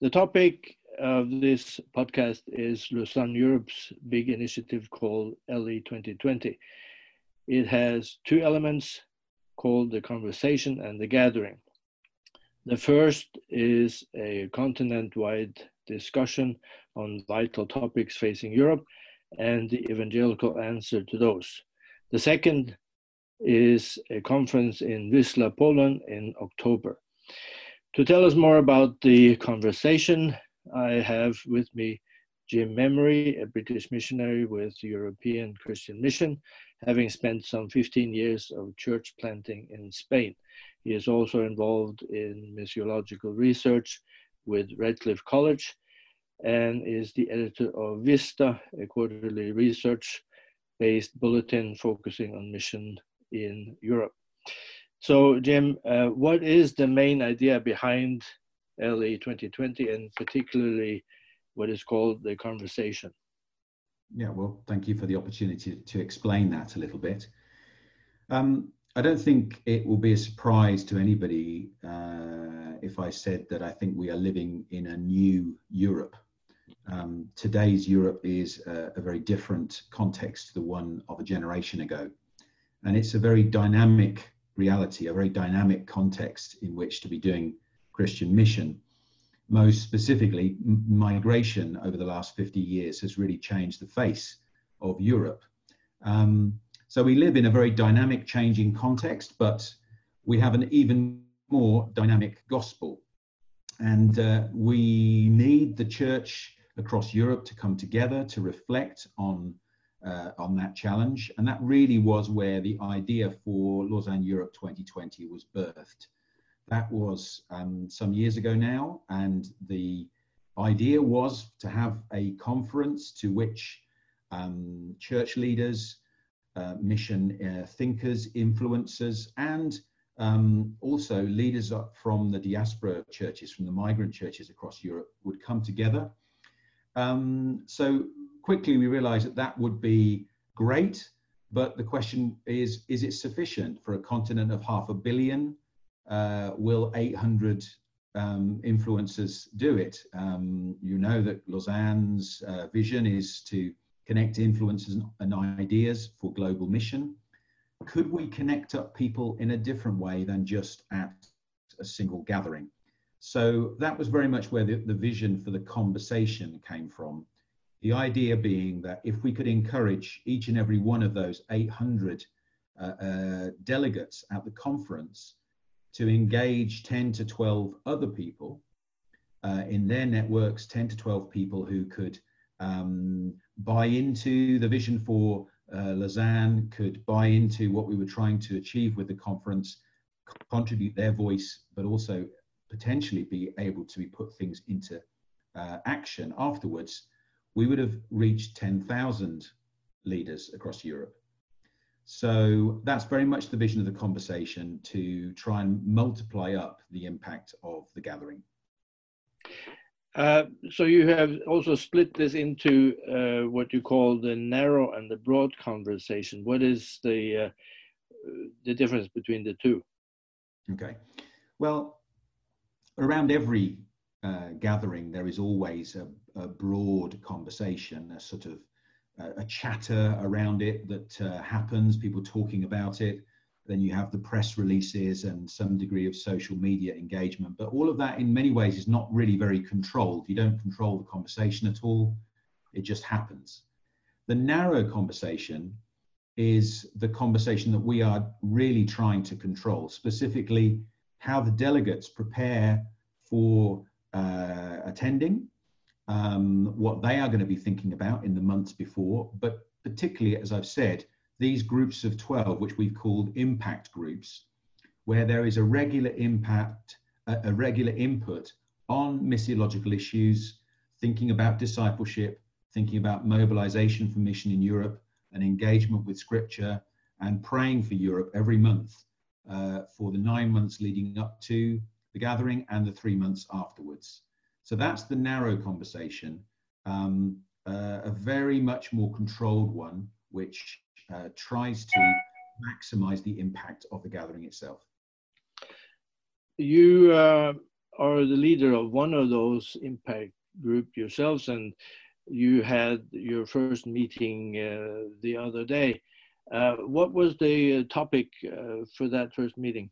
The topic of this podcast is Lausanne Europe's big initiative called LE 2020. It has two elements called the conversation and the gathering. The first is a continent wide discussion on vital topics facing Europe and the evangelical answer to those. The second is a conference in Wisla, Poland in October. To tell us more about the conversation, I have with me Jim Memory, a British missionary with European Christian Mission, having spent some 15 years of church planting in Spain. He is also involved in missiological research with Redcliffe College and is the editor of Vista, a quarterly research based bulletin focusing on mission in Europe. So, Jim, uh, what is the main idea behind LE 2020 and particularly what is called the conversation? Yeah, well, thank you for the opportunity to explain that a little bit. Um, I don't think it will be a surprise to anybody uh, if I said that I think we are living in a new Europe. Um, today's Europe is a, a, very different context to the one of a generation ago. And it's a very dynamic reality, a very dynamic context in which to be doing Christian mission. Most specifically, migration over the last 50 years has really changed the face of Europe. Um, so we live in a very dynamic, changing context, but we have an even more dynamic gospel. And uh, we need the church across Europe to come together to reflect on uh, on that challenge. And that really was where the idea for Lausanne Europe 2020 was birthed. That was um, some years ago now, and the idea was to have a conference to which um, church leaders, uh, mission uh, thinkers, influencers, and um, also leaders from the diaspora churches, from the migrant churches across Europe, would come together. Um, so quickly we realized that that would be great, but the question is, is it sufficient for a continent of half a billion? Uh, will 800 um, influencers do it? Um, you know that Lausanne's uh, vision is to connect influencers and ideas for global mission. Could we connect up people in a different way than just at a single gathering? So that was very much where the, the vision for the conversation came from. The idea being that if we could encourage each and every one of those 800 uh, uh, delegates at the conference to engage 10 to 12 other people uh, in their networks, 10 to 12 people who could um, buy into the vision for uh, Lausanne, could buy into what we were trying to achieve with the conference, contribute their voice, but also potentially be able to put things into uh, action afterwards we would have reached 10,000 leaders across Europe. So that's very much the vision of the conversation to try and multiply up the impact of the gathering. Uh, so you have also split this into uh, what you call the narrow and the broad conversation. What is the uh, the difference between the two? Okay, well, around every uh, gathering, there is always a, a, broad conversation, a sort of uh, a chatter around it that uh, happens, people talking about it. Then you have the press releases and some degree of social media engagement. But all of that, in many ways, is not really very controlled. You don't control the conversation at all, it just happens. The narrow conversation is the conversation that we are really trying to control, specifically how the delegates prepare for uh, attending, um, what they are going to be thinking about in the months before, but particularly, as I've said, these groups of 12, which we've called impact groups, where there is a regular impact, a, a regular input on missiological issues, thinking about discipleship, thinking about mobilization for mission in Europe, and engagement with scripture, and praying for Europe every month uh, for the nine months leading up to the gathering and the three months afterwards. So that's the narrow conversation, um, uh, a very much more controlled one, which uh, tries to maximize the impact of the gathering itself. You uh, are the leader of one of those impact group yourselves, and you had your first meeting uh, the other day. Uh, what was the topic uh, for that first meeting?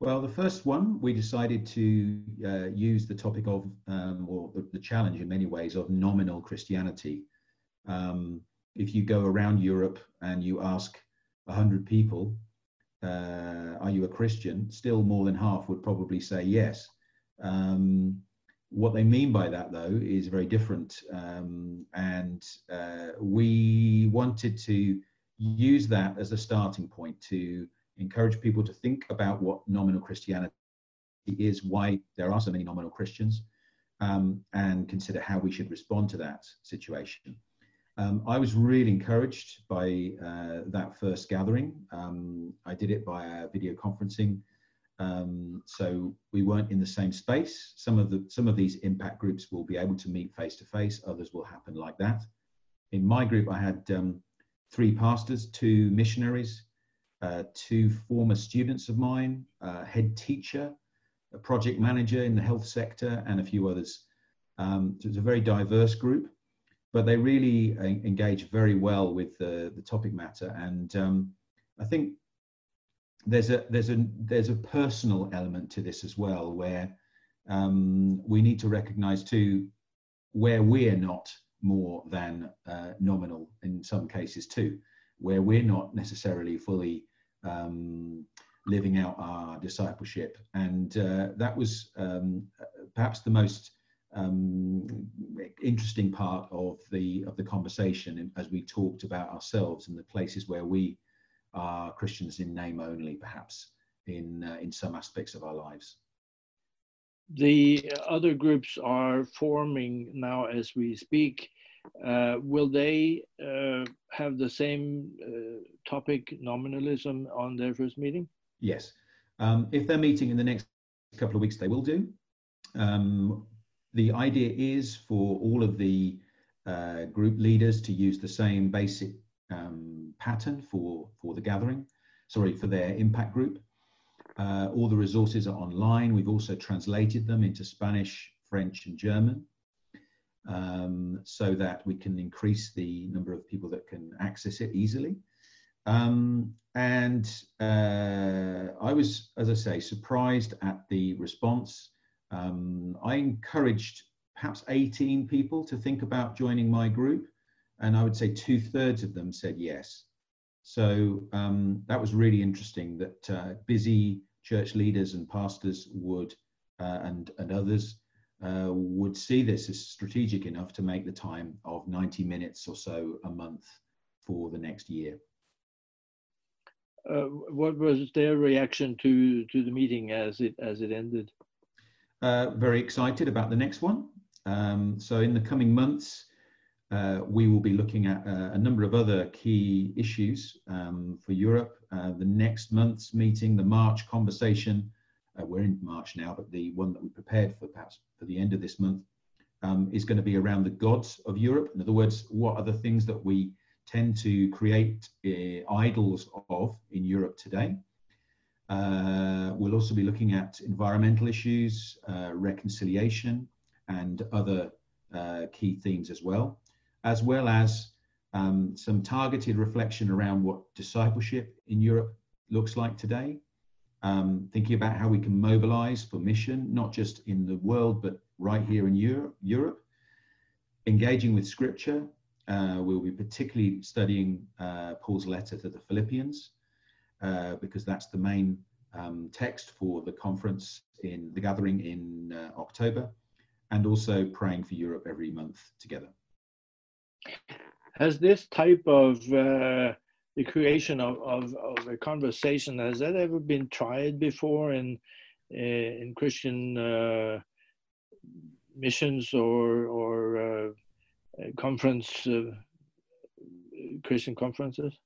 Well, the first one, we decided to uh, use the topic of, um, or the, the, challenge in many ways, of nominal Christianity. Um, if you go around Europe and you ask 100 people, uh, are you a Christian? Still more than half would probably say yes. Um, what they mean by that, though, is very different. Um, and uh, we wanted to use that as a starting point to encourage people to think about what nominal Christianity is, why there are so many nominal Christians, um, and consider how we should respond to that situation. Um, I was really encouraged by uh, that first gathering. Um, I did it via video conferencing, um, so we weren't in the same space. Some of the some of these impact groups will be able to meet face to face. Others will happen like that. In my group, I had um, three pastors, two missionaries, uh, two former students of mine, uh, head teacher, a project manager in the health sector, and a few others. Um, so it's a very diverse group, but they really uh, engage very well with the, the topic matter. And um, I think there's a there's a there's a personal element to this as well, where um, we need to recognise too where we're not more than uh, nominal in some cases too, where we're not necessarily fully um, living out our discipleship. And uh, that was um, perhaps the most um, interesting part of the of the conversation as we talked about ourselves and the places where we are Christians in name only, perhaps in uh, in some aspects of our lives. The other groups are forming now as we speak. Uh, will they uh, have the same uh, topic, nominalism, on their first meeting? Yes. Um, if they're meeting in the next couple of weeks, they will do. Um, the idea is for all of the uh, group leaders to use the same basic um, pattern for, for the gathering, sorry, for their impact group. Uh, all the resources are online. We've also translated them into Spanish, French, and German um, so that we can increase the number of people that can access it easily. Um, and uh, I was, as I say, surprised at the response. Um, I encouraged perhaps 18 people to think about joining my group, and I would say two thirds of them said yes. So um, that was really interesting that uh, busy church leaders and pastors would, uh, and, and others uh, would see this as strategic enough to make the time of 90 minutes or so a month for the next year. Uh, what was their reaction to to the meeting as it as it ended? Uh, very excited about the next one. Um, so in the coming months, uh, we will be looking at uh, a number of other key issues um, for Europe. Uh, the next month's meeting, the March conversation, uh, we're in March now, but the one that we prepared for perhaps for the end of this month um, is going to be around the gods of Europe. In other words, what are the things that we tend to create uh, idols of in Europe today? Uh, we'll also be looking at environmental issues, uh, reconciliation, and other uh, key themes as well, as well as um, some targeted reflection around what discipleship in Europe looks like today um, thinking about how we can mobilize for mission, not just in the world, but right here in Europe. Europe. Engaging with scripture, uh, we'll be particularly studying uh, Paul's letter to the Philippians, uh, because that's the main um, text for the conference in the gathering in uh, October, and also praying for Europe every month together. Has this type of uh, the creation of, of, of, a conversation has that ever been tried before in eh, in Christian uh, missions or or uh, conference uh, Christian conferences?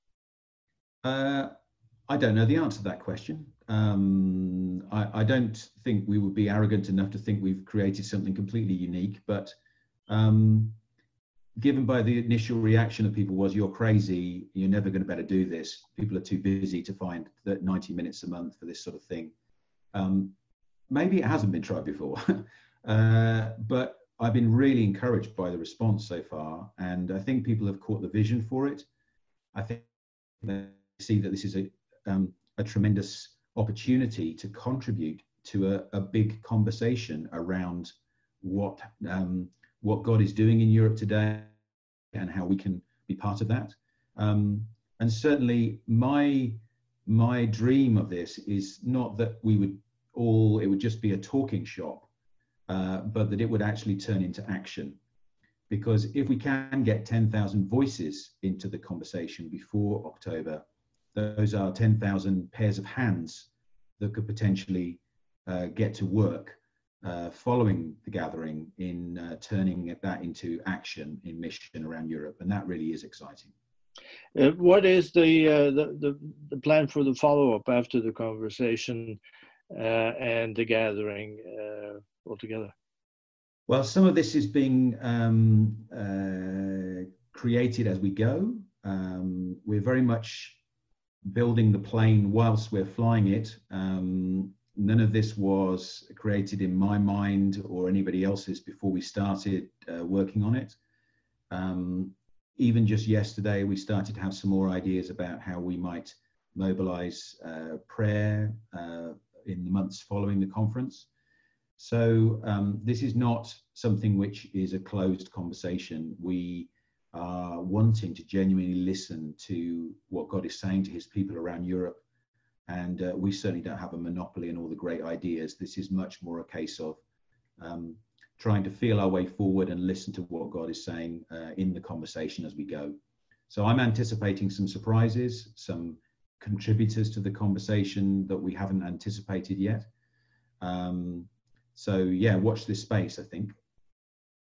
Uh, I don't know the answer to that question. Um, I, I, don't think we would be arrogant enough to think we've created something completely unique, but um, given by the initial reaction of people was you're crazy. You're never going to better do this. People are too busy to find that 90 minutes a month for this sort of thing. Um, maybe it hasn't been tried before, uh, but I've been really encouraged by the response so far, and I think people have caught the vision for it. I think they see that this is a um, a tremendous opportunity to contribute to a, a big conversation around what um, what God is doing in Europe today and how we can be part of that. Um, and certainly, my my dream of this is not that we would all it would just be a talking shop, uh, but that it would actually turn into action. Because if we can get 10,000 voices into the conversation before October, those are 10,000 pairs of hands that could potentially uh, get to work uh, following the gathering in uh, turning that into action in mission around Europe. And that really is exciting. Uh, what is the, uh, the, the, the, plan for the follow up after the conversation uh, and the gathering altogether? Well, some of this is being um, created as we go. Um, we're very much building the plane whilst we're flying it. Um, none of this was created in my mind or anybody else's before we started uh, working on it. Um, even just yesterday, we started to have some more ideas about how we might mobilize uh, prayer uh, in the months following the conference. So um, this is not something which is a closed conversation. We are wanting to genuinely listen to what God is saying to his people around Europe. And uh, we certainly don't have a monopoly on all the great ideas. This is much more a case of um, trying to feel our way forward and listen to what God is saying uh, in the conversation as we go. So I'm anticipating some surprises, some contributors to the conversation that we haven't anticipated yet. Um, so yeah, watch this space. I think